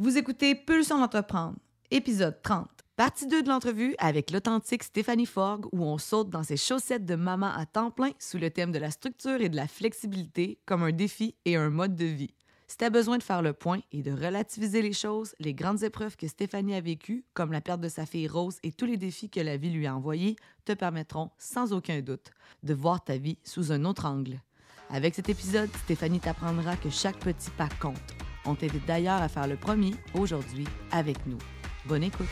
Vous écoutez Pulsion d'entreprendre, épisode 30. Partie 2 de l'entrevue avec l'authentique Stéphanie Forgue où on saute dans ses chaussettes de maman à temps plein sous le thème de la structure et de la flexibilité comme un défi et un mode de vie. Si tu as besoin de faire le point et de relativiser les choses, les grandes épreuves que Stéphanie a vécues, comme la perte de sa fille Rose et tous les défis que la vie lui a envoyés, te permettront, sans aucun doute, de voir ta vie sous un autre angle. Avec cet épisode, Stéphanie t'apprendra que chaque petit pas compte. On t'invite d'ailleurs à faire le premier aujourd'hui avec nous. Bonne écoute!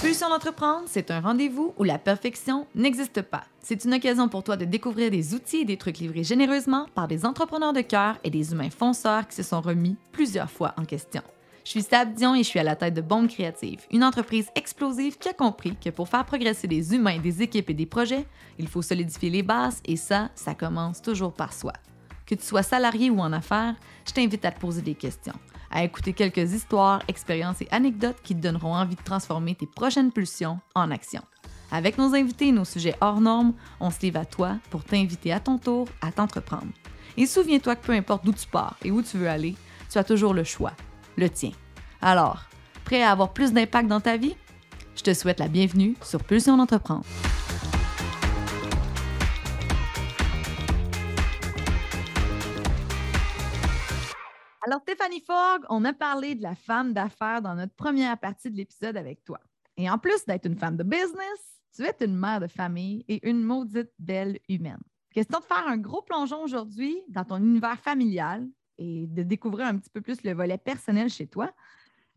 Pulsion d'entreprendre, c'est un rendez-vous où la perfection n'existe pas. C'est une occasion pour toi de découvrir des outils et des trucs livrés généreusement par des entrepreneurs de cœur et des humains fonceurs qui se sont remis plusieurs fois en question. Je suis Stab Dion et je suis à la tête de Bombe Créative, une entreprise explosive qui a compris que pour faire progresser les humains, des équipes et des projets, il faut solidifier les bases et ça, ça commence toujours par soi. Que tu sois salarié ou en affaires, je t'invite à te poser des questions, à écouter quelques histoires, expériences et anecdotes qui te donneront envie de transformer tes prochaines pulsions en action. Avec nos invités et nos sujets hors normes, on se livre à toi pour t'inviter à ton tour à t'entreprendre. Et souviens-toi que peu importe d'où tu pars et où tu veux aller, tu as toujours le choix le tien. Alors, prêt à avoir plus d'impact dans ta vie? Je te souhaite la bienvenue sur Pulsion d'entreprendre. Alors, Stéphanie Fogg, on a parlé de la femme d'affaires dans notre première partie de l'épisode avec toi. Et en plus d'être une femme de business, tu es une mère de famille et une maudite belle humaine. Question de faire un gros plongeon aujourd'hui dans ton univers familial et de découvrir un petit peu plus le volet personnel chez toi.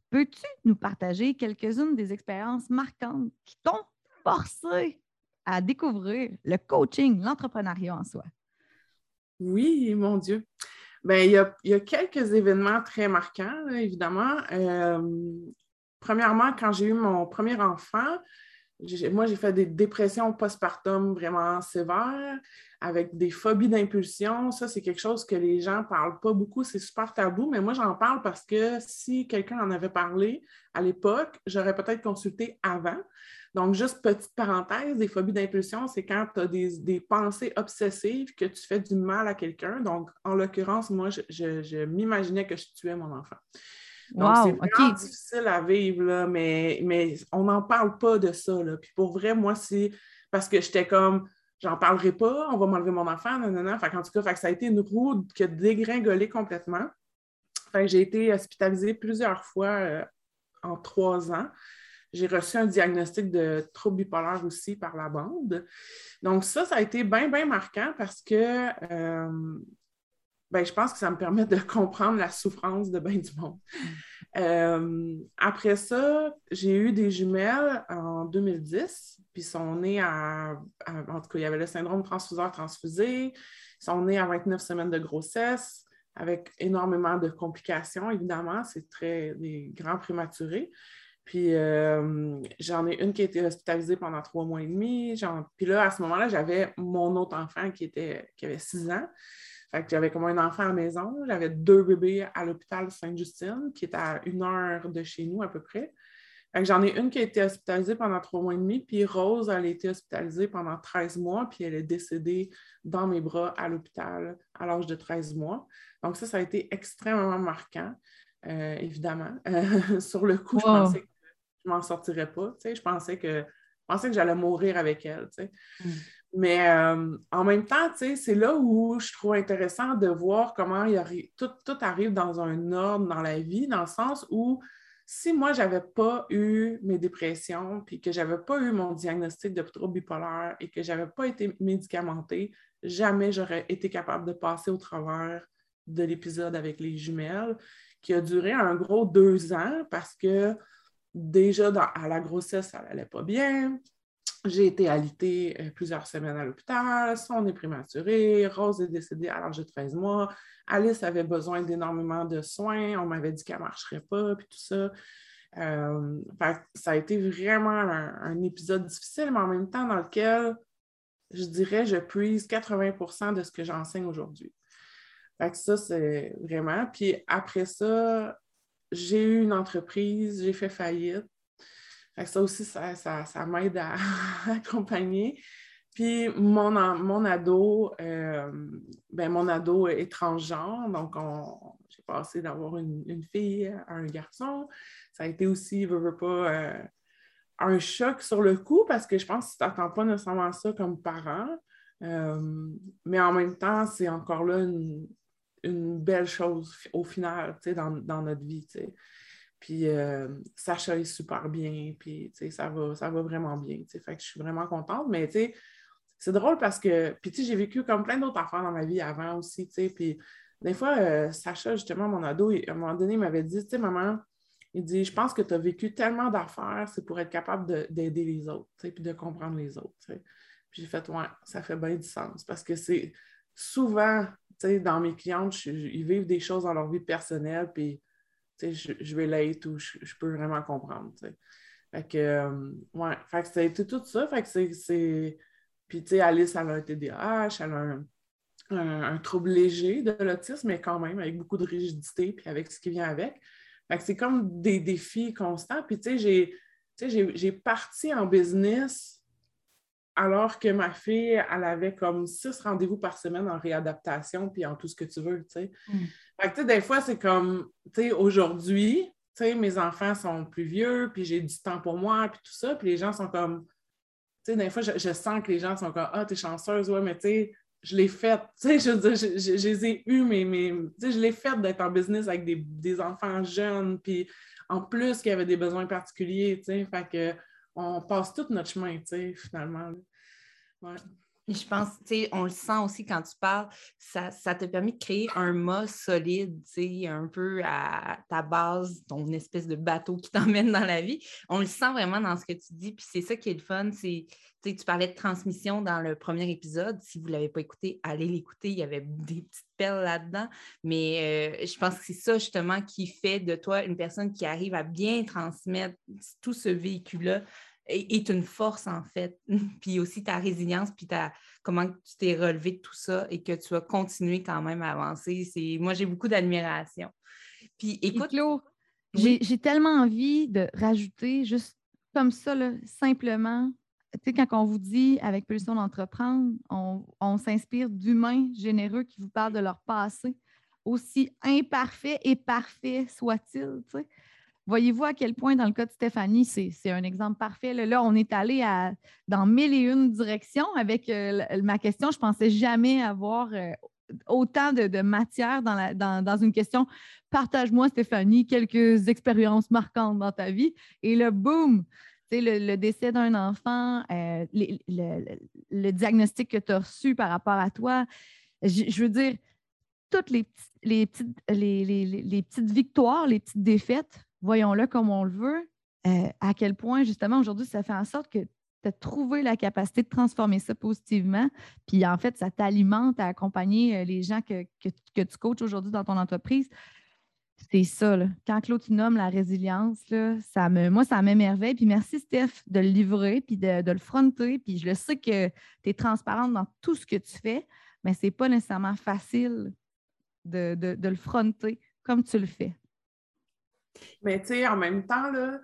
Peux-tu nous partager quelques-unes des expériences marquantes qui t'ont forcé à découvrir le coaching, l'entrepreneuriat en soi? Oui, mon Dieu. Bien, il, y a, quelques événements très marquants, évidemment. Euh, premièrement, quand j'ai eu mon premier enfant, moi, j'ai fait des dépressions postpartum vraiment sévères avec des phobies d'impulsion. Ça, c'est quelque chose que les gens ne parlent pas beaucoup. C'est super tabou, mais moi, j'en parle parce que si quelqu'un en avait parlé à l'époque, j'aurais peut-être consulté avant. Donc, juste petite parenthèse, des phobies d'impulsion, c'est quand tu as des, pensées obsessives que tu fais du mal à quelqu'un. Donc, en l'occurrence, moi, je m'imaginais que je tuais mon enfant. Donc, c'est vraiment difficile à vivre, mais, mais on n'en parle pas de ça. Puis pour vrai, moi, c'est parce que j'étais comme, j'en parlerai pas, on va m'enlever mon enfant, non, non, non. en tout cas, ça a été une roue qui a dégringolé complètement. j'ai été hospitalisée plusieurs fois euh, en trois ans. J'ai reçu un diagnostic de trouble bipolaire aussi par la bande. Donc, ça, ça a été bien, bien marquant parce que euh, ben, je pense que ça me permet de comprendre la souffrance de bien du monde. Euh, après ça, j'ai eu des jumelles en 2010, puis ils sont nés à, En tout cas, il y avait le syndrome transfuseur-transfusé. Ils sont nés à 29 semaines de grossesse, avec énormément de complications, évidemment. C'est très des grands prématurés. Puis euh, j'en ai une qui a été hospitalisée pendant trois mois et demi. Puis là, à ce moment-là, j'avais mon autre enfant qui, était, qui avait six ans j'avais comme un enfant à la maison. J'avais deux bébés à l'hôpital Sainte-Justine, qui est à une heure de chez nous à peu près. j'en ai une qui a été hospitalisée pendant trois mois et demi, puis Rose, elle a été hospitalisée pendant 13 mois, puis elle est décédée dans mes bras à l'hôpital à l'âge de 13 mois. Donc ça, ça a été extrêmement marquant, euh, évidemment. sur le coup, je pensais que je ne m'en sortirais pas. Je pensais que, je pensais que j'allais mourir avec elle. Mm. Mais euh, en même temps, c'est là où je trouve intéressant de voir comment il tout, tout, arrive dans un ordre dans la vie, dans le sens où si moi, je n'avais pas eu mes dépressions, puis que je n'avais pas eu mon diagnostic de trouble bipolaire et que je n'avais pas été médicamentée, jamais j'aurais été capable de passer au travers de l'épisode avec les jumelles, qui a duré un gros deux ans parce que déjà à la grossesse, ça n'allait pas bien. J'ai été alitée euh, plusieurs semaines à l'hôpital, son est prématuré, Rose est décédée à l'âge de 13 mois, Alice avait besoin d'énormément de soins, on m'avait dit qu'elle ne marcherait pas, puis tout ça. Euh, ça a été vraiment un, épisode difficile, mais en même temps dans lequel, je dirais, je puise 80% de ce que j'enseigne aujourd'hui. ça, c'est vraiment. Puis après ça, j'ai eu une entreprise, j'ai fait faillite ça aussi, ça, m'aide à accompagner. Puis mon, mon ado, euh, ben mon ado est transgenre, donc j'ai passé d'avoir une, fille à un garçon. Ça a été aussi, veux, veux pas, euh, un choc sur le coup parce que je pense que tu n'attends pas nécessairement ça comme parent. Euh, mais en même temps, c'est encore là une, belle chose au final, dans, dans notre vie. Puis euh, Sacha est super bien, puis ça va, ça va vraiment bien. Fait que je suis vraiment contente. Mais c'est drôle parce que, puis j'ai vécu comme plein d'autres affaires dans ma vie avant aussi. Puis des fois, euh, Sacha, justement, mon ado, à un moment donné, il m'avait dit, maman, il dit, je pense que tu as vécu tellement d'affaires, c'est pour être capable d'aider les autres, puis de comprendre les autres. Puis j'ai fait, ouais, ça fait bien du sens parce que c'est souvent, dans mes clientes, ils vivent des choses dans leur vie personnelle, puis je, je vais l'être ou je, peux vraiment comprendre. Fait que, euh, ouais, fait que c'était tout ça. Fait que c'est. Puis, tu sais, Alice, elle a un TDAH, elle a un, trouble léger de l'autisme, mais quand même avec beaucoup de rigidité, puis avec ce qui vient avec. Fait que c'est comme des défis constants. Puis, tu sais, j'ai parti en business alors que ma fille, elle avait comme six rendez-vous par semaine en réadaptation, puis en tout ce que tu veux, tu sais. Mm. Fait que, des fois, c'est comme, tu sais, aujourd'hui, tu sais, mes enfants sont plus vieux, puis j'ai du temps pour moi, puis tout ça, puis les gens sont comme, tu sais, des fois, je, sens que les gens sont comme, ah, t'es chanceuse, ouais, mais tu sais, je l'ai faite, tu sais, je veux dire, je, les ai eus, mais, tu sais, je l'ai faite d'être en business avec des, enfants jeunes, puis en plus qu'il y avait des besoins particuliers, tu sais, fait que on passe tout notre chemin, tu sais, finalement. Je pense, tu sais, on le sent aussi quand tu parles, ça, ça te permet de créer un mât solide, tu sais, un peu à ta base, ton espèce de bateau qui t'emmène dans la vie. On le sent vraiment dans ce que tu dis, puis c'est ça qui est le fun, c'est, tu sais, tu parlais de transmission dans le premier épisode. Si vous ne l'avez pas écouté, allez l'écouter, il y avait des petites perles là-dedans. Mais euh, je pense que c'est ça justement qui fait de toi une personne qui arrive à bien transmettre tout ce véhicule-là est une force, en fait. puis aussi ta résilience, puis ta, comment tu t'es relevé de tout ça et que tu as continué quand même à avancer. C'est, moi, j'ai beaucoup d'admiration. Puis écoute. j'ai tellement envie de rajouter juste comme ça, simplement. Tu sais, quand on vous dit avec Pulsion d'entreprendre, on, on s'inspire d'humains généreux qui vous parlent de leur passé, aussi imparfait et parfait soit-il. Tu sais. Voyez-vous à quel point, dans le cas de Stéphanie, c'est un exemple parfait. Là, on est allé à, dans mille et une directions avec euh, ma question. Je ne pensais jamais avoir euh, autant de, matière dans, une question. Partage-moi, Stéphanie, quelques expériences marquantes dans ta vie. Et là, boum! Le, le, décès d'un enfant, euh, le, diagnostic que tu as reçu par rapport à toi. Je, veux dire, toutes les, les, petites, les, petites victoires, les petites défaites voyons-le comme on le veut, euh, à quel point, justement, aujourd'hui, ça fait en sorte que tu as trouvé la capacité de transformer ça positivement. Puis, en fait, ça t'alimente à accompagner euh, les gens que, tu coaches aujourd'hui dans ton entreprise. C'est ça. Là. Quand Claude tu nommes la résilience, là, ça me, moi, ça m'émerveille. Puis merci, Steph, de le livrer puis de, le fronter. Puis je le sais que tu es transparente dans tout ce que tu fais, mais ce n'est pas nécessairement facile de, de le fronter comme tu le fais. Mais tu sais, en même temps, là,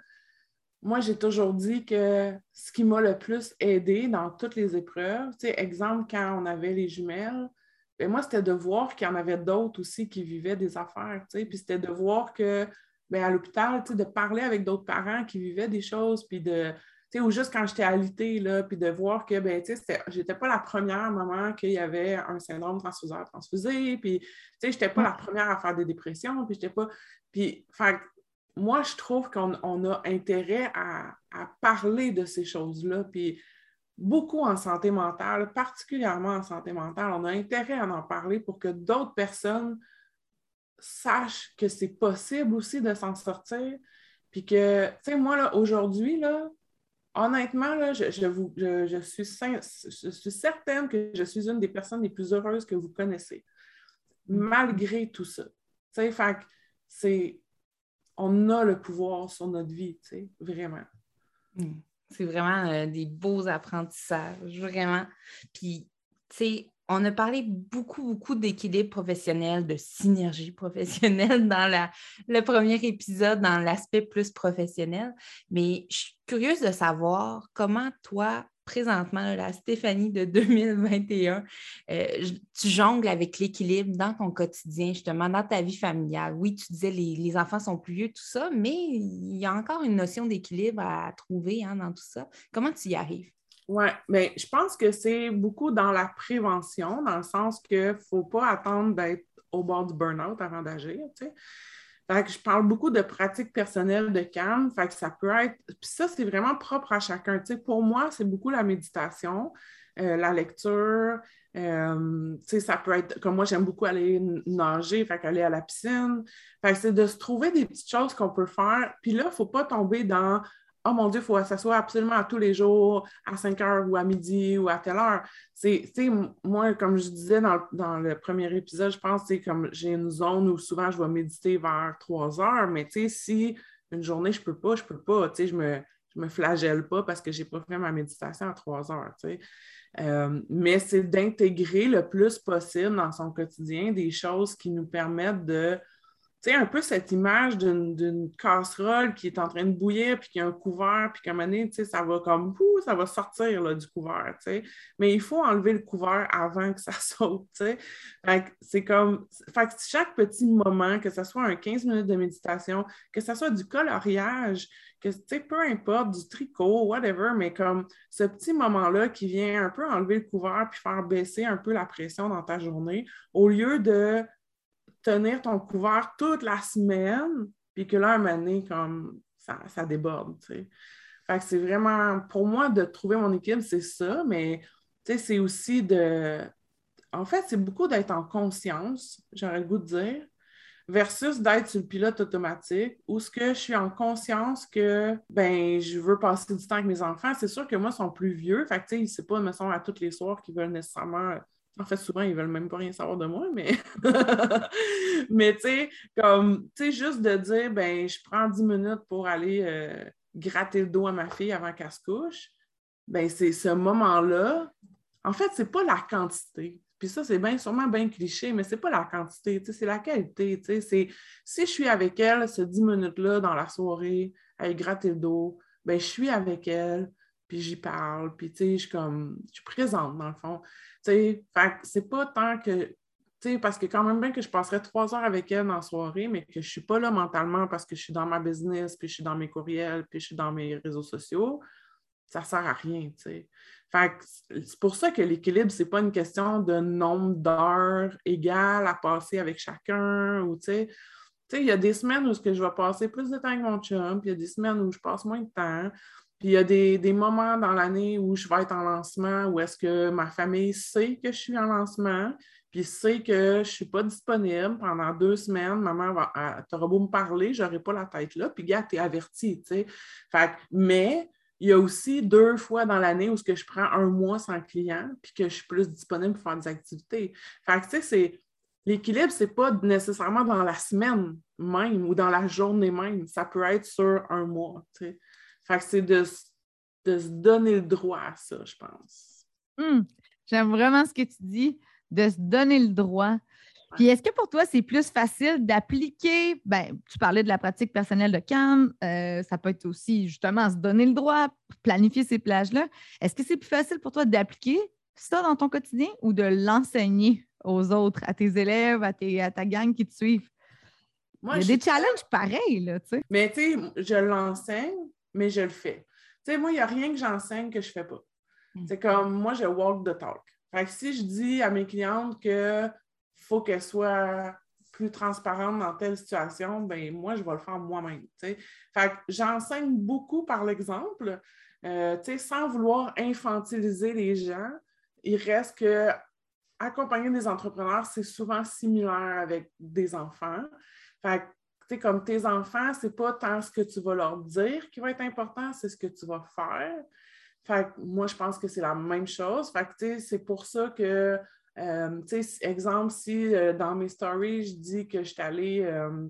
moi, j'ai toujours dit que ce qui m'a le plus aidé dans toutes les épreuves, tu sais, exemple, quand on avait les jumelles, ben moi, c'était de voir qu'il y en avait d'autres aussi qui vivaient des affaires, tu sais, puis c'était de voir que, ben, à l'hôpital, tu sais, de parler avec d'autres parents qui vivaient des choses, puis de, tu sais, ou juste quand j'étais alitée, là, puis de voir que, ben, tu sais, j'étais pas la première maman qu'il y avait un syndrome transfuseur-transfusé, puis, tu sais, j'étais pas la première à faire des dépressions, puis j'étais pas... Puis, moi, je trouve qu'on a intérêt à, parler de ces choses-là. Puis beaucoup en santé mentale, particulièrement en santé mentale, on a intérêt à en parler pour que d'autres personnes sachent que c'est possible aussi de s'en sortir. Puis que, tu sais, moi, là, aujourd'hui, là, honnêtement, là, je, suis certaine que je suis une des personnes les plus heureuses que vous connaissez, malgré tout ça. Tu sais, c'est on a le pouvoir sur notre vie, tu sais, vraiment. Hmm. C'est vraiment euh, des beaux apprentissages, vraiment. Puis, tu sais, on a parlé beaucoup, beaucoup d'équilibre professionnel, de synergie professionnelle dans le premier épisode, dans l'aspect plus professionnel. Mais je suis curieuse de savoir comment toi, présentement, la Stéphanie de 2021, euh, tu jongles avec l'équilibre dans ton quotidien, justement, dans ta vie familiale. Oui, tu disais les, les enfants sont plus vieux, tout ça, mais il y a encore une notion d'équilibre à trouver hein, dans tout ça. Comment tu y arrives? Oui, mais je pense que c'est beaucoup dans la prévention, dans le sens qu'il ne faut pas attendre d'être au bord du burn-out avant d'agir. Je parle beaucoup de pratiques personnelles de calme. Fait que ça peut être. Puis ça, c'est vraiment propre à chacun. pour moi, c'est beaucoup la méditation, euh, la lecture. Euh, ça peut être comme moi, j'aime beaucoup aller nager, fait aller à la piscine. Fait c'est de se trouver des petites choses qu'on peut faire. Puis là, il ne faut pas tomber dans oh mon Dieu, il faut que ça soit absolument à tous les jours, à 5 heures ou à midi ou à telle heure. C'est, moi, comme je disais dans, le premier épisode, je pense, c'est comme j'ai une zone où souvent je vais méditer vers 3 heures, mais si une journée je ne peux pas, je ne peux pas. Je me, je me flagelle pas parce que je n'ai pas fait ma méditation à 3 heures. Euh, mais c'est d'intégrer le plus possible dans son quotidien des choses qui nous permettent de tu sais, un peu cette image d'une casserole qui est en train de bouillir, puis qui a un couvert, puis qu'à un moment donné, tu sais, ça va comme, ça va sortir là, du couvert, tu sais. Mais il faut enlever le couvert avant que ça saute, tu c'est comme, fait que chaque petit moment, que ce soit un 15 minutes de méditation, que ce soit du coloriage, que, tu sais, peu importe, du tricot, whatever, mais comme ce petit moment-là qui vient un peu enlever le couvert puis faire baisser un peu la pression dans ta journée, au lieu de tenir ton couvert toute la semaine, puis que là, un moment donné, comme ça, déborde, tu sais. Fait que c'est vraiment, pour moi, de trouver mon équilibre, c'est ça, mais c'est aussi de... En fait, c'est beaucoup d'être en conscience, j'aurais le goût de dire, versus d'être sur le pilote automatique, où ce que je suis en conscience que, ben, je veux passer du temps avec mes enfants. C'est sûr que moi, ils sont plus vieux, fait que, tu sais, c'est pas, me semble, à tous les soirs qu'ils veulent nécessairement en fait, souvent, ils ne veulent même pas rien savoir de moi, mais, mais tu sais, comme, tu sais, juste de dire, ben, je prends 10 minutes pour aller euh, gratter le dos à ma fille avant qu'elle se couche, ben, c'est ce moment-là. En fait, c'est pas la quantité. Puis ça, c'est bien, sûrement bien cliché, mais c'est pas la quantité, c'est la qualité. C'est, si je suis avec elle, ces 10 minutes-là dans la soirée, elle gratter le dos, ben, je suis avec elle, puis j'y parle, puis je suis comme, je suis présente dans le fond. C'est pas tant que, parce que quand même bien que je passerais trois heures avec elle la soirée, mais que je suis pas là mentalement parce que je suis dans ma business, puis je suis dans mes courriels, puis je suis dans mes réseaux sociaux, ça sert à rien, tu sais. Fait c'est pour ça que l'équilibre, c'est pas une question de nombre d'heures égales à passer avec chacun, ou il y a des semaines où je vais passer plus de temps avec mon chum, puis il y a des semaines où je passe moins de temps. Puis il y a des, moments dans l'année où je vais être en lancement, où est-ce que ma famille sait que je suis en lancement, puis sait que je ne suis pas disponible pendant deux semaines. Maman va, tu auras beau me parler, je n'aurai pas la tête là. Puis gars, tu es averti, tu sais. Mais il y a aussi deux fois dans l'année où ce que je prends un mois sans client, puis que je suis plus disponible pour faire des activités. Fait que, tu sais, c'est... L'équilibre, ce n'est pas nécessairement dans la semaine même ou dans la journée même. Ça peut être sur un mois. Tu sais. Fait que c'est de, se donner le droit à ça, je pense. Hmm. J'aime vraiment ce que tu dis, de se donner le droit. Puis est-ce que pour toi, c'est plus facile d'appliquer, ben, tu parlais de la pratique personnelle de CAM, euh, ça peut être aussi justement se donner le droit, planifier ces plages-là. Est-ce que c'est plus facile pour toi d'appliquer ça dans ton quotidien ou de l'enseigner aux autres, à tes élèves, à, à ta gang qui te suivent? Il y a des challenges pareils, là, tu sais. Mais tu sais, je l'enseigne, mais je le fais. Tu sais, moi, il n'y a rien que j'enseigne que je ne fais pas. Mm. C'est comme moi, je walk the talk. Fait que si je dis à mes clientes qu'il faut qu'elles soient plus transparentes dans telle situation, ben moi, je vais le faire moi-même. Fait que j'enseigne beaucoup par l'exemple, euh, sans vouloir infantiliser les gens. Il reste que accompagner des entrepreneurs, c'est souvent similaire avec des enfants. Fait que comme tes enfants, c'est pas tant ce que tu vas leur dire qui va être important, c'est ce que tu vas faire. Fait moi, je pense que c'est la même chose. Fait c'est pour ça que, euh, exemple, si euh, dans mes stories, je dis que je suis allée euh,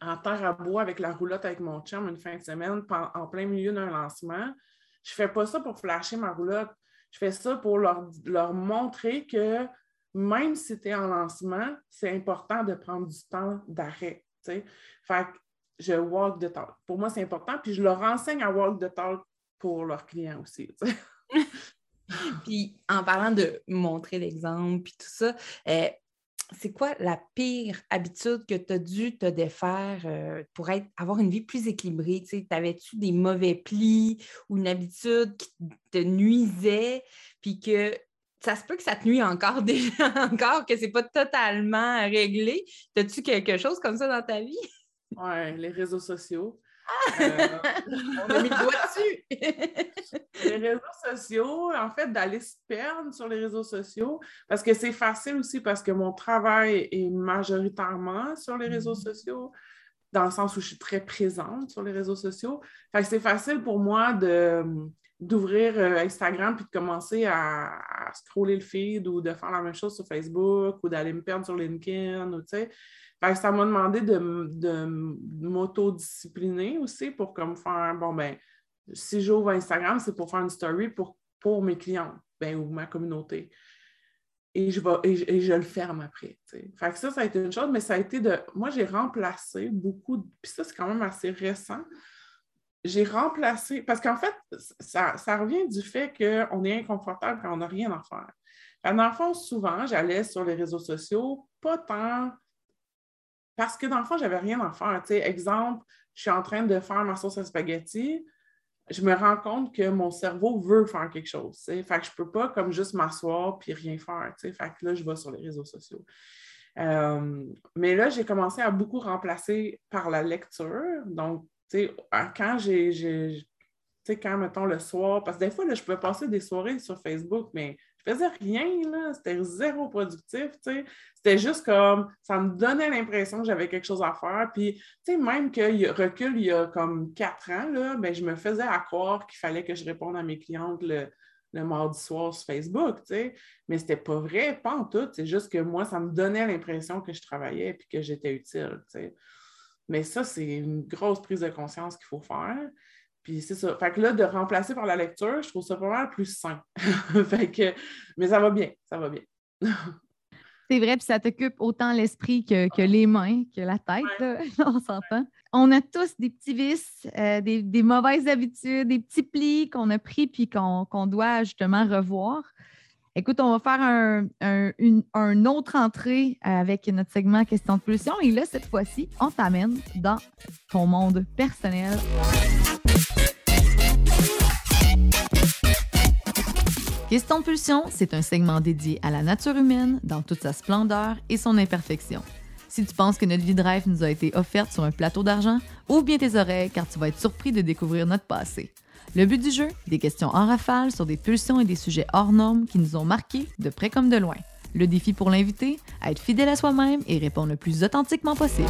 en terre à bois avec la roulotte avec mon chum une fin de semaine en plein milieu d'un lancement, je fais pas ça pour flasher ma roulotte. Je fais ça pour leur, leur montrer que même si tu es en lancement, c'est important de prendre du temps d'arrêt. Fait que je walk the talk. Pour moi, c'est important. Puis je leur enseigne à walk the talk pour leurs clients aussi. puis en parlant de montrer l'exemple, puis tout ça, euh, c'est quoi la pire habitude que tu as dû te défaire euh, pour être, avoir une vie plus équilibrée? T'avais-tu des mauvais plis ou une habitude qui te nuisait, puis que ça se peut que ça te nuit encore déjà, encore, que c'est pas totalement réglé. As-tu quelque chose comme ça dans ta vie? Oui, les réseaux sociaux. Euh, On a mis le doigt dessus. les réseaux sociaux, en fait, d'aller se perdre sur les réseaux sociaux, parce que c'est facile aussi parce que mon travail est majoritairement sur les réseaux mm-hmm. sociaux, dans le sens où je suis très présente sur les réseaux sociaux. Fait que c'est facile pour moi de d'ouvrir euh, Instagram puis de commencer à, scroller le feed ou de faire la même chose sur Facebook ou d'aller me perdre sur LinkedIn ou tu sais ça m'a demandé de, m'autodiscipliner aussi pour comme faire, bon, ben, si j'ouvre Instagram, c'est pour faire une story pour, pour mes clients ben, ou ma communauté. Et je, vais, et, je le ferme après. Fait que ça, ça a été une chose, mais ça a été de. Moi, j'ai remplacé beaucoup, puis ça, c'est quand même assez récent. J'ai remplacé, parce qu'en fait, ça, ça, revient du fait qu'on est inconfortable quand on n'a rien à faire. En enfance, souvent, j'allais sur les réseaux sociaux, pas tant parce que dans le fond, j'avais rien à faire. exemple, je suis en train de faire ma sauce à spaghetti. Je me rends compte que mon cerveau veut faire quelque chose. Fait que je ne peux pas comme juste m'asseoir puis rien faire. Fait que là, je vais sur les réseaux sociaux. Euh, mais là, j'ai commencé à beaucoup remplacer par la lecture. Donc, quand j'ai, quand, mettons, le soir, parce que des fois, là, je pouvais passer des soirées sur Facebook, mais je faisais rien. C'était zéro productif. C'était juste comme, ça me donnait l'impression que j'avais quelque chose à faire. Puis, même qu'il recule il y a comme quatre ans, là, ben, je me faisais à croire qu'il fallait que je réponde à mes clientes le, mardi soir sur Facebook, tu sais. Mais c'était pas vrai, pas en tout. C'est juste que moi, ça me donnait l'impression que je travaillais et que j'étais utile. Mais ça, c'est une grosse prise de conscience qu'il faut faire. Puis c'est ça. Fait que là, de remplacer par la lecture, je trouve ça pas mal plus sain. fait que, mais ça va bien, ça va bien. c'est vrai, puis ça t'occupe autant l'esprit que, les mains, que la tête, on s'entend. On a tous des petits vices, euh, des, mauvaises habitudes, des petits plis qu'on a pris puis qu'on doit justement revoir. Écoute, on va faire un, une, autre entrée avec notre segment Question de pulsion. Et là, cette fois-ci, on t'amène dans ton monde personnel. Question de pulsion, c'est un segment dédié à la nature humaine dans toute sa splendeur et son imperfection. Si tu penses que notre vie de rêve nous a été offerte sur un plateau d'argent, ouvre bien tes oreilles car tu vas être surpris de découvrir notre passé. Le but du jeu, des questions en rafale sur des pulsions et des sujets hors normes qui nous ont marqués de près comme de loin. Le défi pour l'invité, être fidèle à soi-même et répondre le plus authentiquement possible.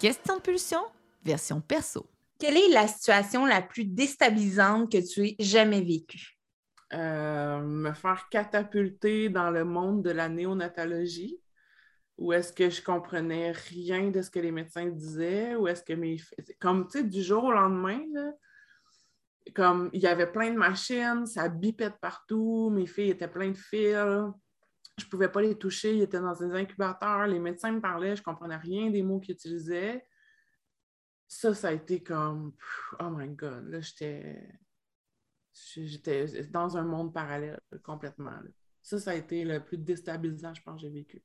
Question de pulsion, version perso. Quelle est la situation la plus déstabilisante que tu aies jamais vécue? Euh, me faire catapulter dans le monde de la néonatologie, où est-ce que je comprenais rien de ce que les médecins disaient, ou est-ce que mes... Comme, tu sais, du jour au lendemain, comme il y avait plein de machines, ça bipait partout, mes filles étaient pleines de fils, je pouvais pas les toucher, ils étaient dans des incubateurs, les médecins me parlaient, je comprenais rien des mots qu'ils utilisaient ça, ça a été comme, oh my God, là, j'étais, j'étais dans un monde parallèle complètement. Ça, ça a été le plus déstabilisant, je pense, que j'ai vécu.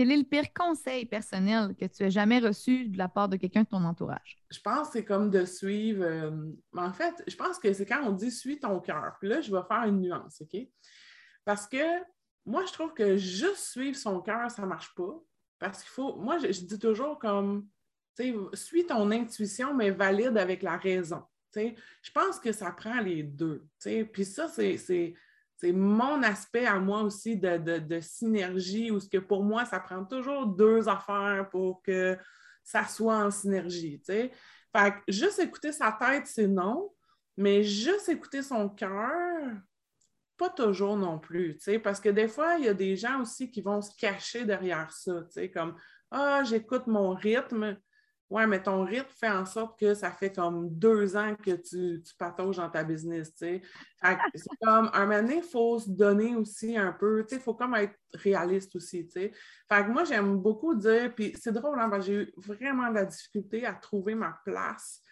Quel est le pire conseil personnel que tu as jamais reçu de la part de quelqu'un de ton entourage? Je pense que c'est comme de suivre. Euh, en fait, je pense que c'est quand on dit suis ton cœur. Puis là, je vais faire une nuance, OK? Parce que moi, je trouve que juste suivre son cœur, ça ne marche pas. Parce qu'il faut. Moi, je dis toujours comme suis ton intuition, mais valide avec la raison. Je pense que ça prend les deux. Puis ça, c'est mon aspect à moi aussi de, synergie, où ce que pour moi, ça prend toujours deux affaires pour que ça soit en synergie. Fait juste écouter sa tête, c'est non, mais juste écouter son cœur, pas toujours non plus, parce que des fois, il y a des gens aussi qui vont se cacher derrière ça, comme Ah, j'écoute mon rythme, Ouais, mais ton rythme fait en sorte que ça fait comme deux ans que tu, tu patauges dans ta business, tu sais. C'est comme, un moment donné, il faut se donner aussi un peu, tu sais, il faut comme être réaliste aussi, tu sais. Fait que moi, j'aime beaucoup dire, puis c'est drôle, hein, j'ai eu vraiment de la difficulté à trouver ma place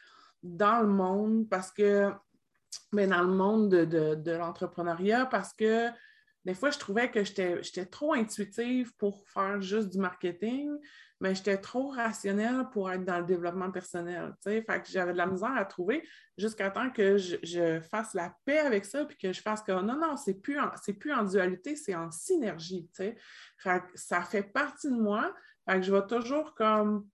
dans le monde parce que, ben, dans le monde de, l'entrepreneuriat, parce que des fois, je trouvais que j'étais trop intuitive pour faire juste du marketing, mais j'étais trop rationnelle pour être dans le développement personnel. Fait que j'avais de la misère à trouver jusqu'à temps que je, fasse la paix avec ça, puis que je fasse que non, non, c'est plus, plus en dualité, c'est en synergie. Fait que ça fait partie de moi. Fait que je vais toujours comme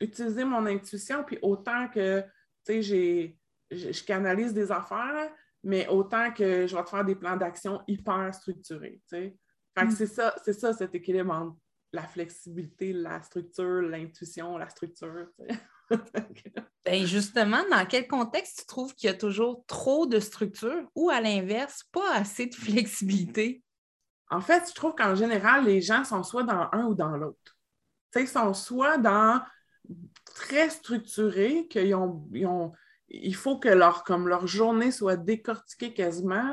utiliser mon intuition, puis autant que j'ai, je, canalise des affaires, mais autant que je vais te faire des plans d'action hyper structurés. Fait que mm. c'est ça, c'est ça cet équilibre entre la flexibilité, la structure, l'intuition, la structure. ben justement, dans quel contexte tu trouves qu'il y a toujours trop de structure ou à l'inverse, pas assez de flexibilité? En fait, je trouve qu'en général, les gens sont soit dans un ou dans l'autre. Ils sont soit dans très structurés, qu'ils ont, ont, il faut que leur, comme leur journée soit décortiquée quasiment.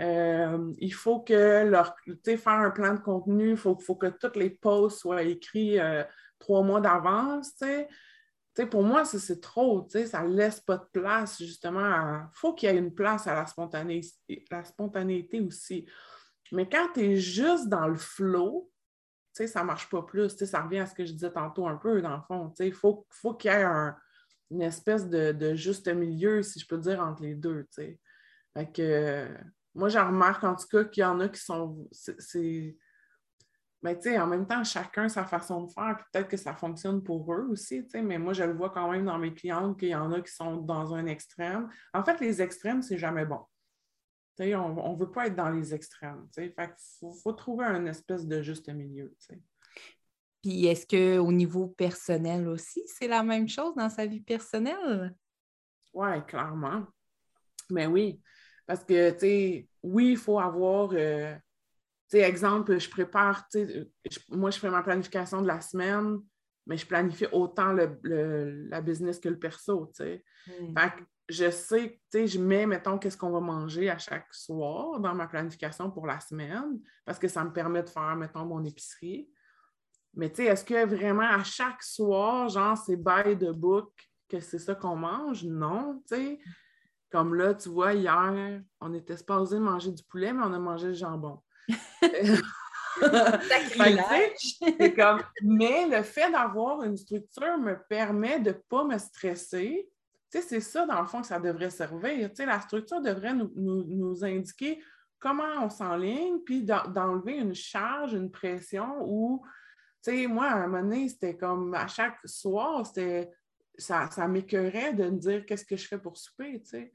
Euh, il faut que leur, faire un plan de contenu, il faut, faut, que toutes les posts soient écrits euh, trois mois d'avance. Pour moi, c'est trop, ça ne laisse pas de place justement. Il faut qu'il y ait une place à la spontanéité, la spontanéité aussi. Mais quand tu es juste dans le flow, ça ne marche pas plus. Ça revient à ce que je disais tantôt un peu, dans le fond. Il faut, faut qu'il y ait une espèce de, juste milieu, si je peux dire, entre les deux. Fait que, moi, j'en remarque en tout cas qu'il y en a qui sont. C'est. Mais tu sais, en même temps, chacun sa façon de faire, peut-être que ça fonctionne pour eux aussi, mais moi, je le vois quand même dans mes clientes qu'il y en a qui sont dans un extrême. En fait, les extrêmes, c'est jamais bon on ne veut pas être dans les extrêmes. Fait faut, faut, trouver un espèce de juste milieu. Puis est-ce qu'au niveau personnel aussi, c'est la même chose dans sa vie personnelle? Oui, clairement. Mais oui. Parce que, tu oui, il faut avoir, euh, tu exemple, je prépare, moi, je fais ma planification de la semaine, mais je planifie autant le, la business que le perso, tu sais. Hmm je sais, tu sais, je mets, mettons, qu'est-ce qu'on va manger à chaque soir dans ma planification pour la semaine, parce que ça me permet de faire, mettons, mon épicerie. Mais tu sais, est-ce que vraiment à chaque soir, genre, c'est by the book que c'est ça qu'on mange? Non, tu sais. Comme là, tu vois, hier, on était supposé manger du poulet, mais on a mangé le jambon. comme, mais le fait d'avoir une structure me permet de ne pas me stresser, c'est ça, dans le fond, que ça devrait servir. la structure devrait nous, indiquer comment on s'enligne, puis d'enlever une charge, une pression où, moi, à un moment donné, c'était comme à chaque soir, c'était ça, ça de me dire qu'est-ce que je fais pour souper, Fait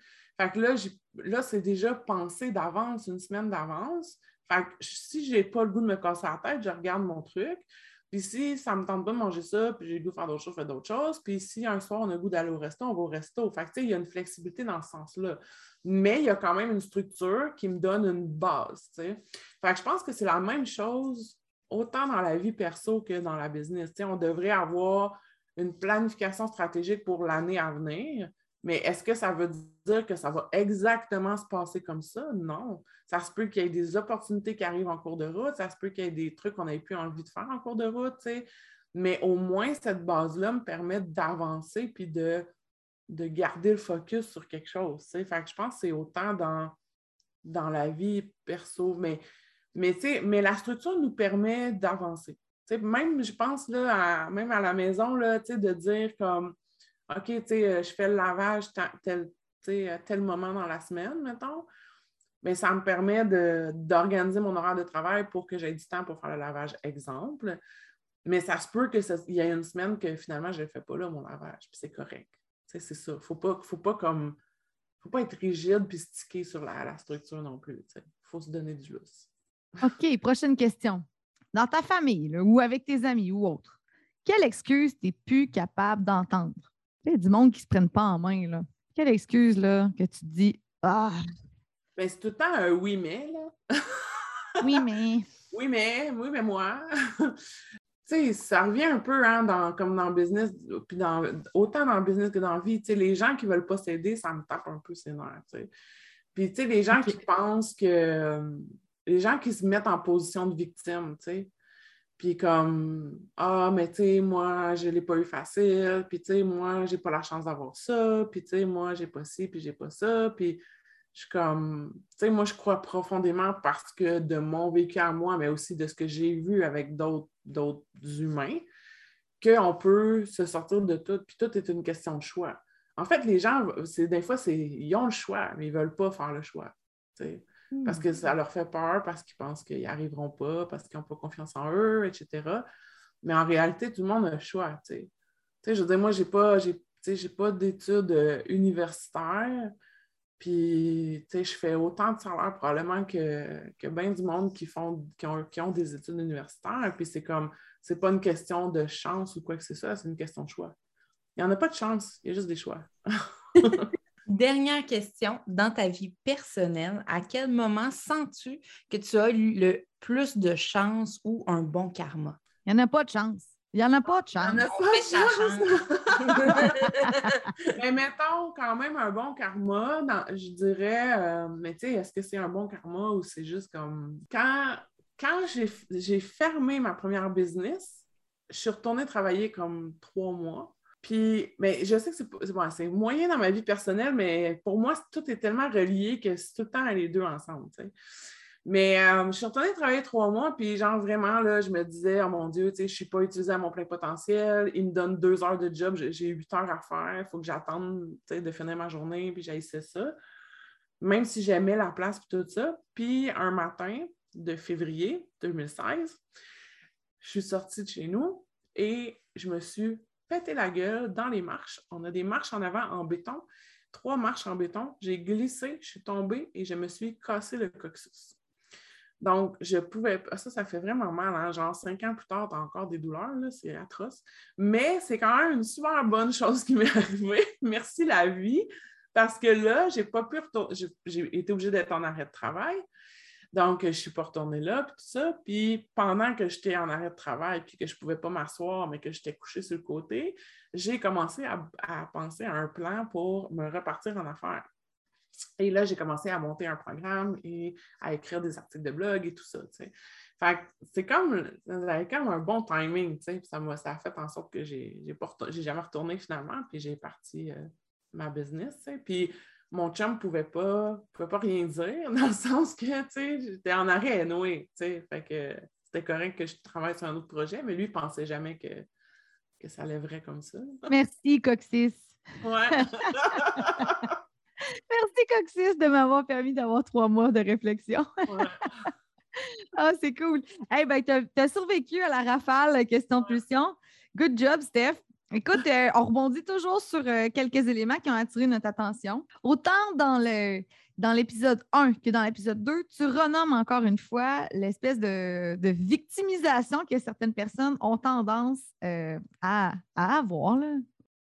que là, là c'est déjà pensé d'avance, une semaine d'avance. Fait que si j'ai pas le goût de me casser la tête, je regarde mon truc. Puis si ça me tente pas de manger ça, puis j'ai le goût de faire d'autres choses, je fais d'autres choses. Puis si un soir, on a le goût d'aller au resto, on va au resto. Fait que, il y a une flexibilité dans ce sens-là. Mais il y a quand même une structure qui me donne une base. Fait que je pense que c'est la même chose autant dans la vie perso que dans la business. on devrait avoir une planification stratégique pour l'année à venir, mais est-ce que ça veut dire que ça va exactement se passer comme ça? Non. Ça se peut qu'il y ait des opportunités qui arrivent en cours de route, ça se peut qu'il y ait des trucs qu'on n'ait plus envie de faire en cours de route, mais au moins cette base-là me permet d'avancer puis de, de garder le focus sur quelque chose. Que je pense que c'est autant dans, dans la vie perso, mais, mais, mais la structure nous permet d'avancer. Même, je pense, là, même à la maison, là, de dire comme OK, euh, je fais le lavage tel, tel moment dans la semaine, mettons. Mais ça me permet d'organiser mon horaire de travail pour que j'aie du temps pour faire le lavage, exemple. Mais ça se peut qu'il y ait une semaine que finalement, je ne fais pas là, mon lavage. Puis c'est correct. C'est ça. Il ne faut pas, faut pas faut pas être rigide puis sticker sur la, structure non plus. Il faut se donner du lousse. OK, prochaine question. Dans ta famille ou avec tes amis ou autres, quelle excuse tu n'es plus capable d'entendre? Il y a du monde qui ne se prennent pas en main. Là. Quelle excuse là, que tu te dis Ah! Ben, c'est tout le temps un oui, mais. Là. oui, mais. Oui, mais. Oui, mais moi. tu sais, ça revient un peu hein, dans, comme dans le business, puis dans, autant dans le business que dans la vie. Tu sais, les gens qui ne veulent pas s'aider, ça me tape un peu ses nerfs. Tu sais. Puis, tu sais, les gens qui pensent que. Les gens qui se mettent en position de victime, tu sais. Puis comme, ah, mais tu sais, moi, je ne l'ai pas eu facile, puis tu sais, moi, j'ai pas la chance d'avoir ça, puis tu sais, moi, j'ai pas ci, puis j'ai pas ça, puis je suis comme, tu sais, moi, je crois profondément parce que de mon vécu à moi, mais aussi de ce que j'ai vu avec d'autres humains, qu'on peut se sortir de tout, puis tout est une question de choix. En fait, les gens, des fois, ils ont le choix, mais ils ne veulent pas faire le choix. Parce que ça leur fait peur, parce qu'ils pensent qu'ils n'y arriveront pas, parce qu'ils n'ont pas confiance en eux, etc. Mais en réalité, tout le monde a le choix. je veux dire, moi, je n'ai pas, pas d'études euh, universitaires. Puis, je fais autant de salaire probablement que, que bien du monde qui, font, qui, ont, qui ont des études universitaires. Puis, c'est comme, c'est pas une question de chance ou quoi que ce soit, c'est une question de choix. Il n'y en a pas de chance, il y a juste des choix. Dernière question, dans ta vie personnelle, à quel moment sens-tu que tu as eu le plus de chance ou un bon karma? Il n'y en a pas de chance. Il n'y en a pas de chance. Il n'y en a pas de chance. mais mettons quand même un bon karma, je dirais, euh, mais tu sais, est-ce que c'est un bon karma ou c'est juste comme. Quand, quand j'ai fermé ma première business, je suis retournée travailler comme trois mois. Puis, mais je sais que c'est moyen dans ma vie personnelle, mais pour moi, tout est tellement relié que c'est tout le temps les deux ensemble. Mais euh, je suis retournée travailler trois mois, puis genre vraiment, là, je me disais, oh mon Dieu, je ne suis pas utilisée à mon plein potentiel. Il me donne deux heures de job, j'ai huit heures à faire, il faut que j'attende de finir ma journée, puis j'haïssais ça. Même si j'aimais la place, puis tout ça. Puis un matin de février 2016, je suis sortie de chez nous et je me suis pété la gueule dans les marches. On a des marches en avant en béton, trois marches en béton. J'ai glissé, je suis tombée et je me suis cassé le coccyx. Donc, je pouvais Ça, ça fait vraiment mal. Hein? Genre, cinq ans plus tard, tu as encore des douleurs, c'est atroce. Mais c'est quand même une super bonne chose qui m'est arrivée. Merci la vie. Parce que là, j'ai pas pu retourner. J'ai été obligée d'être en arrêt de travail. Donc, je suis pas retournée là, puis tout ça. Puis pendant que j'étais en arrêt de travail, puis que je pouvais pas m'asseoir, mais que j'étais couchée sur le côté, j'ai commencé à, penser à un plan pour me repartir en affaires. Et là, j'ai commencé à monter un programme et à écrire des articles de blog et tout ça. Fait que c'est comme, comme un bon timing, ça, ça a fait en sorte que j'ai n'ai jamais retourné finalement, puis j'ai parti euh, ma business. Puis mon chum ne pouvait pas, pouvait pas rien dire, dans le sens que, tu sais, j'étais en arrêt, Noé, tu sais, fait que c'était correct que je travaille sur un autre projet, mais lui, il ne pensait jamais que, que ça lèverait comme ça. Merci, Coxis. Ouais. Merci, Coxis, de m'avoir permis d'avoir trois mois de réflexion. ah, c'est cool. Hey, ben, tu as, survécu à la rafale question-pulsion. Good job, Steph. Écoute, euh, on rebondit toujours sur euh, quelques éléments qui ont attiré notre attention. Autant dans le dans l'épisode 1 que dans l'épisode 2, tu renommes encore une fois l'espèce de, victimisation que certaines personnes ont tendance euh, à, avoir.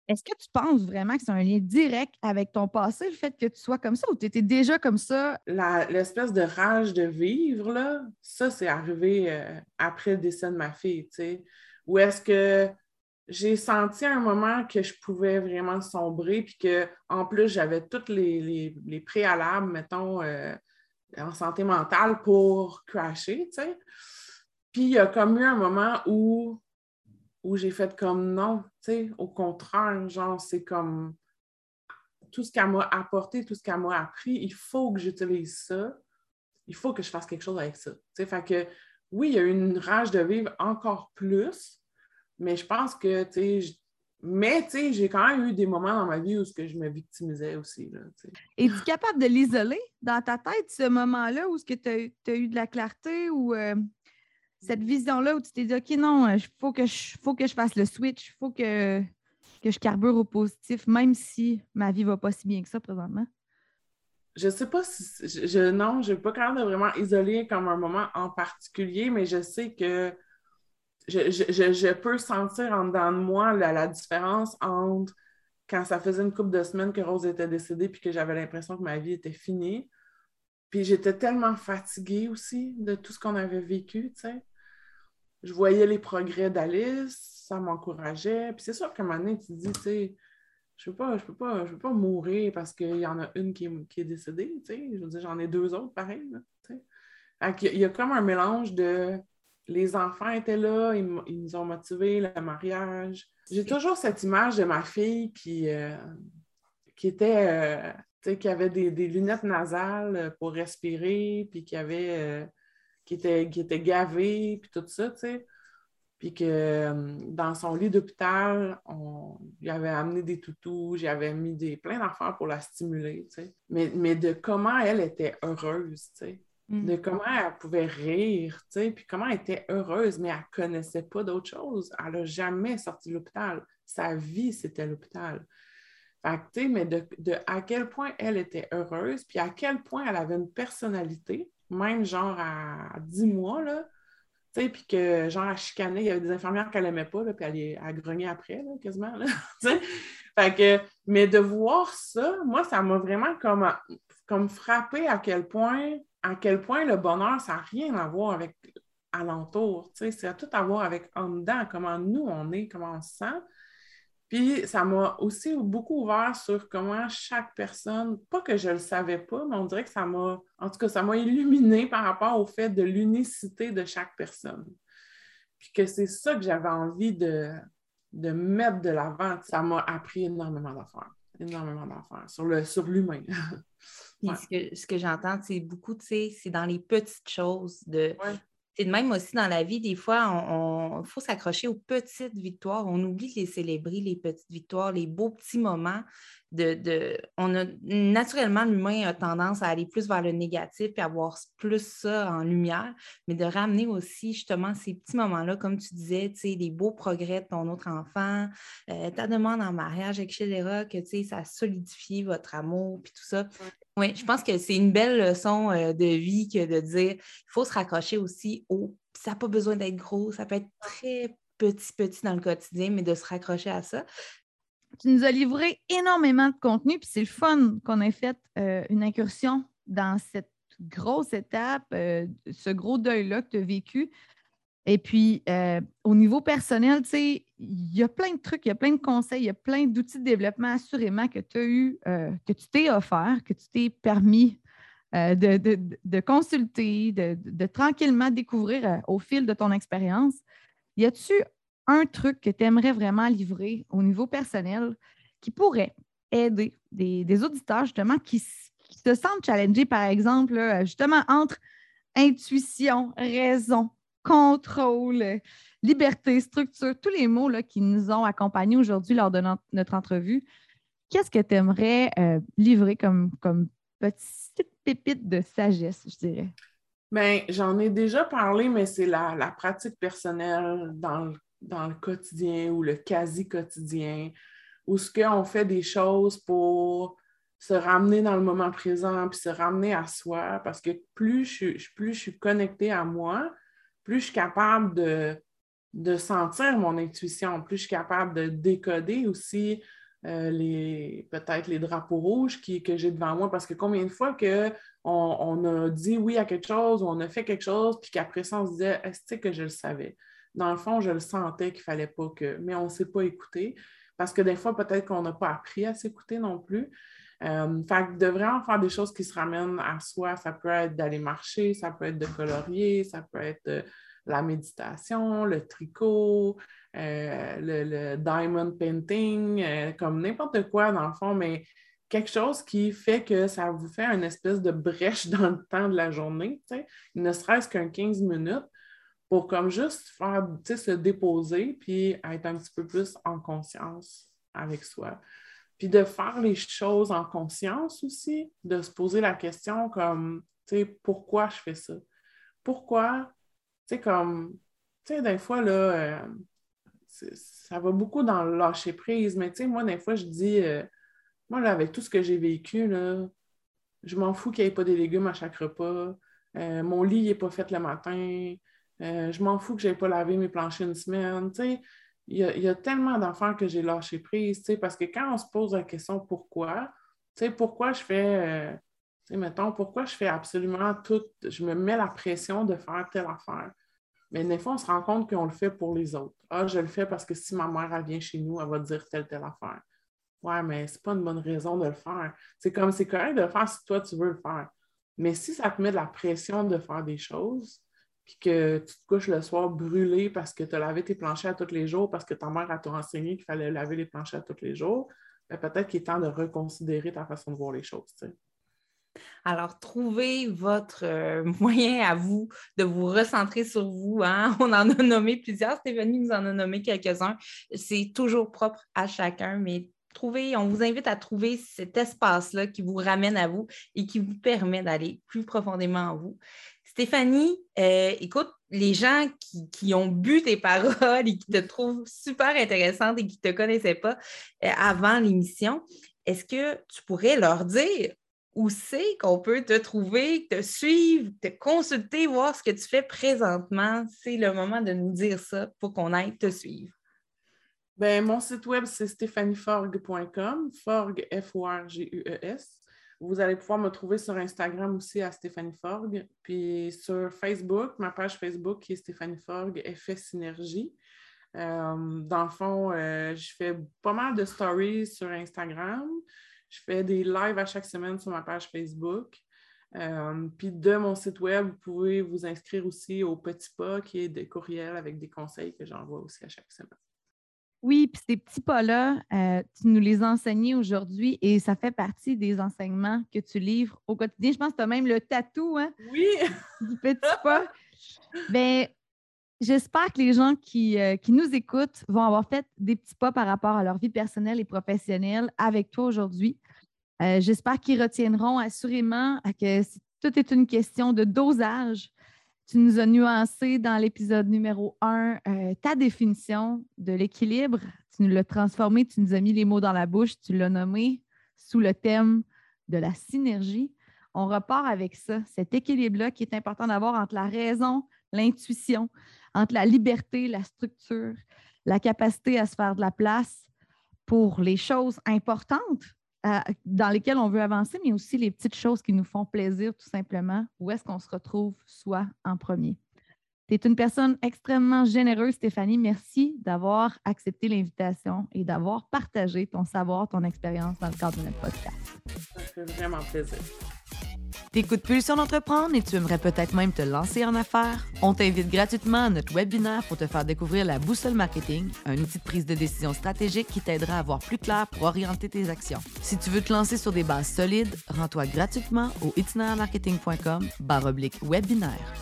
Est-ce que tu penses vraiment que c'est un lien direct avec ton passé, le fait que tu sois comme ça, ou tu étais déjà comme ça? L'espèce de rage de vivre, là, ça, c'est arrivé après le décès de ma fille, tu sais. Ou est-ce que j'ai senti un moment que je pouvais vraiment sombrer, puis qu'en plus, j'avais tous les, préalables, mettons, euh, en santé mentale pour crasher, tu sais. Puis il y a comme eu un moment où, où j'ai fait comme non, tu sais, au contraire, genre, c'est comme tout ce qu'elle m'a apporté, tout ce qu'elle m'a appris, il faut que j'utilise ça, il faut que je fasse quelque chose avec ça. Tu sais, fait que oui, il y a eu une rage de vivre encore plus, mais je pense que, tu sais, mais, tu sais, j'ai quand même eu des moments dans ma vie où que je me victimisais aussi. Es-tu capable de l'isoler dans ta tête, ce moment-là, où tu as, eu de la clarté ou euh, cette vision-là où tu t'es dit, OK, non, il faut, que je, faut que je fasse le switch, il faut que, que je carbure au positif, même si ma vie ne va pas si bien que ça présentement? Je sais pas si. Je, non, je n'ai pas quand même vraiment isolé comme un moment en particulier, mais je sais que je, peux sentir en dedans de moi la, différence entre quand ça faisait une couple de semaines que Rose était décédée puis que j'avais l'impression que ma vie était finie. Puis j'étais tellement fatiguée aussi de tout ce qu'on avait vécu, tu sais. Je voyais les progrès d'Alice, ça m'encourageait. Puis c'est sûr qu'à un moment donné, tu te dis, tu sais, je ne peux, pas, je peux, pas, je peux pas mourir parce qu'il y en a une qui est, qui est décédée, tu sais. Je veux dire, j'en ai deux autres pareil, tu sais. Il y a comme un mélange de les enfants étaient là, ils, nous ont motivés, le mariage. J'ai toujours cette image de ma fille qui, euh, qui était, euh, qui avait des, lunettes nasales pour respirer, puis qui avait, qui était, qui était gavée, puis tout ça, tu sais. Puis que dans son lit d'hôpital, on y avait amené des toutous, j'avais mis des, plein d'affaires pour la stimuler, tu sais. Mais, mais de comment elle était heureuse, tu sais de mm. comment elle pouvait rire, tu sais, puis comment elle était heureuse, mais elle connaissait pas d'autre chose. Elle n'a jamais sorti de l'hôpital. Sa vie, c'était l'hôpital. Fait que, tu sais, mais de, à quel point elle était heureuse, puis à quel point elle avait une personnalité, même genre à 10 mois, là, tu sais, puis que genre à chicaner, il y avait des infirmières qu'elle n'aimait pas, puis elle, a grogné après, là, quasiment, là, Fait que, mais de voir ça, moi, ça m'a vraiment comme, comme frappé à quel point à quel point le bonheur, ça n'a rien à voir avec alentour. C'est à tout à voir avec en dedans, comment nous on est, comment on se sent. Puis ça m'a aussi beaucoup ouvert sur comment chaque personne, pas que je ne le savais pas, mais on dirait que ça m'a, en tout cas, ça m'a illuminé par rapport au fait de l'unicité de chaque personne. Puis que c'est ça que j'avais envie de, de mettre de l'avant. Ça m'a appris énormément d'affaires, énormément d'affaires sur, le, sur l'humain. ce que, j'entends, c'est beaucoup, tu sais, c'est dans les petites choses de. C'est de même aussi dans la vie, des fois, il faut s'accrocher aux petites victoires. On oublie de les célébrer, les petites victoires, les beaux petits moments de, on a naturellement l'humain a tendance à aller plus vers le négatif et à voir plus ça en lumière, mais de ramener aussi justement ces petits moments-là, comme tu disais, tu sais, les beaux progrès de ton autre enfant, euh, ta demande en mariage, etc., que tu sais, ça solidifie votre amour puis tout ça. Oui, je pense que c'est une belle leçon euh, de vie que de dire il faut se raccrocher aussi au. Ça n'a pas besoin d'être gros, ça peut être très petit, petit dans le quotidien, mais de se raccrocher à ça. Tu nous as livré énormément de contenu, puis c'est le fun qu'on ait fait euh, une incursion dans cette grosse étape, euh, ce gros deuil-là que tu as vécu. Et puis, euh, au niveau personnel, tu sais, il y a plein de trucs, il y a plein de conseils, il y a plein d'outils de développement assurément que tu as eu, que tu t'es offert, que tu t'es permis de, consulter, de, de, tranquillement découvrir au fil de ton expérience. Y a-tu un truc que tu aimerais vraiment livrer au niveau personnel qui pourrait aider des, auditeurs justement qui, se sentent challengés, par exemple, justement entre intuition, raison, contrôle, liberté, structure, tous les mots là, qui nous ont accompagnés aujourd'hui lors de notre, entrevue. Qu'est-ce que tu aimerais euh, livrer comme, petite pépite de sagesse, je dirais? Bien, j'en ai déjà parlé, mais c'est la, la, pratique personnelle dans le dans le quotidien ou le quasi-quotidien, où ce qu'on fait des choses pour se ramener dans le moment présent, puis se ramener à soi, parce que plus je, plus je suis connectée à moi, plus je suis capable de, de sentir mon intuition, plus je suis capable de décoder aussi euh, les peut-être les drapeaux rouges qui, que j'ai devant moi, parce que combien de fois que on, a dit oui à quelque chose, on a fait quelque chose, puis qu'après ça, on se disait, est-ce que je le savais? Dans le fond, je le sentais qu'il fallait pas que, mais on ne s'est pas écouté. Parce que des fois, peut-être qu'on n'a pas appris à s'écouter non plus. Euh, fait de vraiment faire des choses qui se ramènent à soi, ça peut être d'aller marcher, ça peut être de colorier, ça peut être euh, la méditation, le tricot, euh, le, diamond painting, comme n'importe quoi dans le fond, mais quelque chose qui fait que ça vous fait une espèce de brèche dans le temps de la journée, ne serait-ce qu'un 15 minutes pour comme juste faire, se déposer, puis être un petit peu plus en conscience avec soi. Puis de faire les choses en conscience aussi, de se poser la question comme, tu sais, pourquoi je fais ça? Pourquoi, tu sais, comme, tu sais, des fois, là, euh, ça va beaucoup dans le lâcher prise, mais tu sais, moi, des fois, je dis, euh, moi, là, avec tout ce que j'ai vécu, là, je m'en fous qu'il n'y ait pas des légumes à chaque repas. Euh, mon lit n'est pas fait le matin. Euh, je m'en fous que je n'ai pas lavé mes planchers une semaine. Il y, a tellement d'enfants que j'ai lâché prise, parce que quand on se pose la question pourquoi, pourquoi je fais, euh, mettons, pourquoi je fais absolument tout, je me mets la pression de faire telle affaire? Mais des fois, on se rend compte qu'on le fait pour les autres. Ah, je le fais parce que si ma mère elle vient chez nous, elle va dire telle, telle affaire. Ouais, mais c'est pas une bonne raison de le faire. C'est comme c'est correct de le faire si toi tu veux le faire. Mais si ça te met de la pression de faire des choses, puis que tu te couches le soir brûlé parce que tu as lavé tes planchers à tous les jours, parce que ta mère a enseigné qu'il fallait laver les planchers à tous les jours, ben, peut-être qu'il est temps de reconsidérer ta façon de voir les choses. Alors, trouvez votre euh, moyen à vous de vous recentrer sur vous. Hein. On en a nommé plusieurs. Stéphanie nous en a nommé quelques-uns. C'est toujours propre à chacun, mais trouvez, on vous invite à trouver cet espace-là qui vous ramène à vous et qui vous permet d'aller plus profondément en vous. Stéphanie, euh, écoute, les gens qui, ont bu tes paroles et qui te trouvent super intéressante et qui ne te connaissaient pas euh, avant l'émission, est-ce que tu pourrais leur dire où c'est qu'on peut te trouver, te suivre, te consulter, voir ce que tu fais présentement? C'est le moment de nous dire ça pour qu'on aille te suivre. Ben, mon site web, c'est stéphanieforg.com, Forg, F-O-R-G-U-E-S. Vous allez pouvoir me trouver sur Instagram aussi à Stéphanie Forg. Puis sur Facebook, ma page Facebook qui est Stéphanie Forg, Effet Synergie. Euh, dans le fond, euh, je fais pas mal de stories sur Instagram. Je fais des lives à chaque semaine sur ma page Facebook. Euh, puis de mon site web, vous pouvez vous inscrire aussi au Petit Pas, qui est des courriels avec des conseils que j'envoie aussi à chaque semaine. Oui, puis ces petits pas-là, euh, tu nous les as enseignés aujourd'hui et ça fait partie des enseignements que tu livres au quotidien. Je pense que tu as même le tatou hein, oui. du petit pas. Bien, j'espère que les gens qui, euh, qui, nous écoutent vont avoir fait des petits pas par rapport à leur vie personnelle et professionnelle avec toi aujourd'hui. Euh, j'espère qu'ils retiendront assurément que tout est une question de dosage tu nous as nuancé dans l'épisode numéro 1 euh, ta définition de l'équilibre. Tu nous l'as transformé, tu nous as mis les mots dans la bouche, tu l'as nommé sous le thème de la synergie. On repart avec ça, cet équilibre-là qui est important d'avoir entre la raison, l'intuition, entre la liberté, la structure, la capacité à se faire de la place pour les choses importantes dans lesquelles on veut avancer, mais aussi les petites choses qui nous font plaisir, tout simplement. Où est-ce qu'on se retrouve soi en premier? Tu es une personne extrêmement généreuse, Stéphanie. Merci d'avoir accepté l'invitation et d'avoir partagé ton savoir, ton expérience dans le cadre de notre podcast. Ça fait vraiment plaisir. T'écoutes Pulsion d'entreprendre et tu aimerais peut-être même te lancer en affaires? On t'invite gratuitement à notre webinaire pour te faire découvrir la boussole marketing, un outil de prise de décision stratégique qui t'aidera à voir plus clair pour orienter tes actions. Si tu veux te lancer sur des bases solides, rends-toi gratuitement au itinermarketing.com webinaire.